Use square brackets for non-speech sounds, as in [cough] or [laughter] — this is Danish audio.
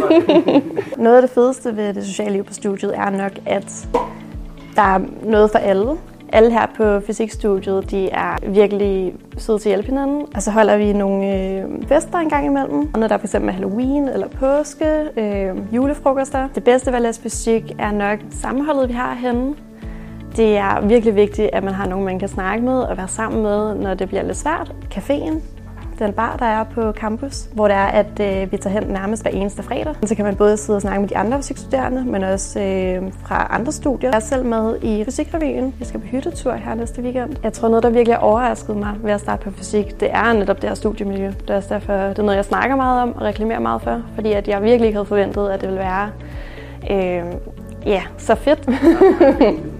[laughs] noget af det fedeste ved det sociale liv på studiet er nok, at der er noget for alle. Alle her på fysikstudiet, de er virkelig søde til at hjælpe hinanden. Og så holder vi nogle øh, fester en gang imellem. Og Når der er fx Halloween eller påske, øh, julefrokoster. Det bedste ved at læse fysik er nok sammenholdet, vi har henne. Det er virkelig vigtigt, at man har nogen, man kan snakke med og være sammen med, når det bliver lidt svært. Caféen, den bar, der er på campus, hvor det er, at øh, vi tager hen nærmest hver eneste fredag. Så kan man både sidde og snakke med de andre fysikstuderende, men også øh, fra andre studier. Jeg er selv med i Fysikrevyen. Jeg skal på hyttetur her næste weekend. Jeg tror, noget, der virkelig har overrasket mig ved at starte på fysik, det er netop det her studiemiljø. Det er også derfor, det er noget, jeg snakker meget om og reklamerer meget for, fordi at jeg virkelig ikke havde forventet, at det ville være øh, ja, så fedt. [laughs]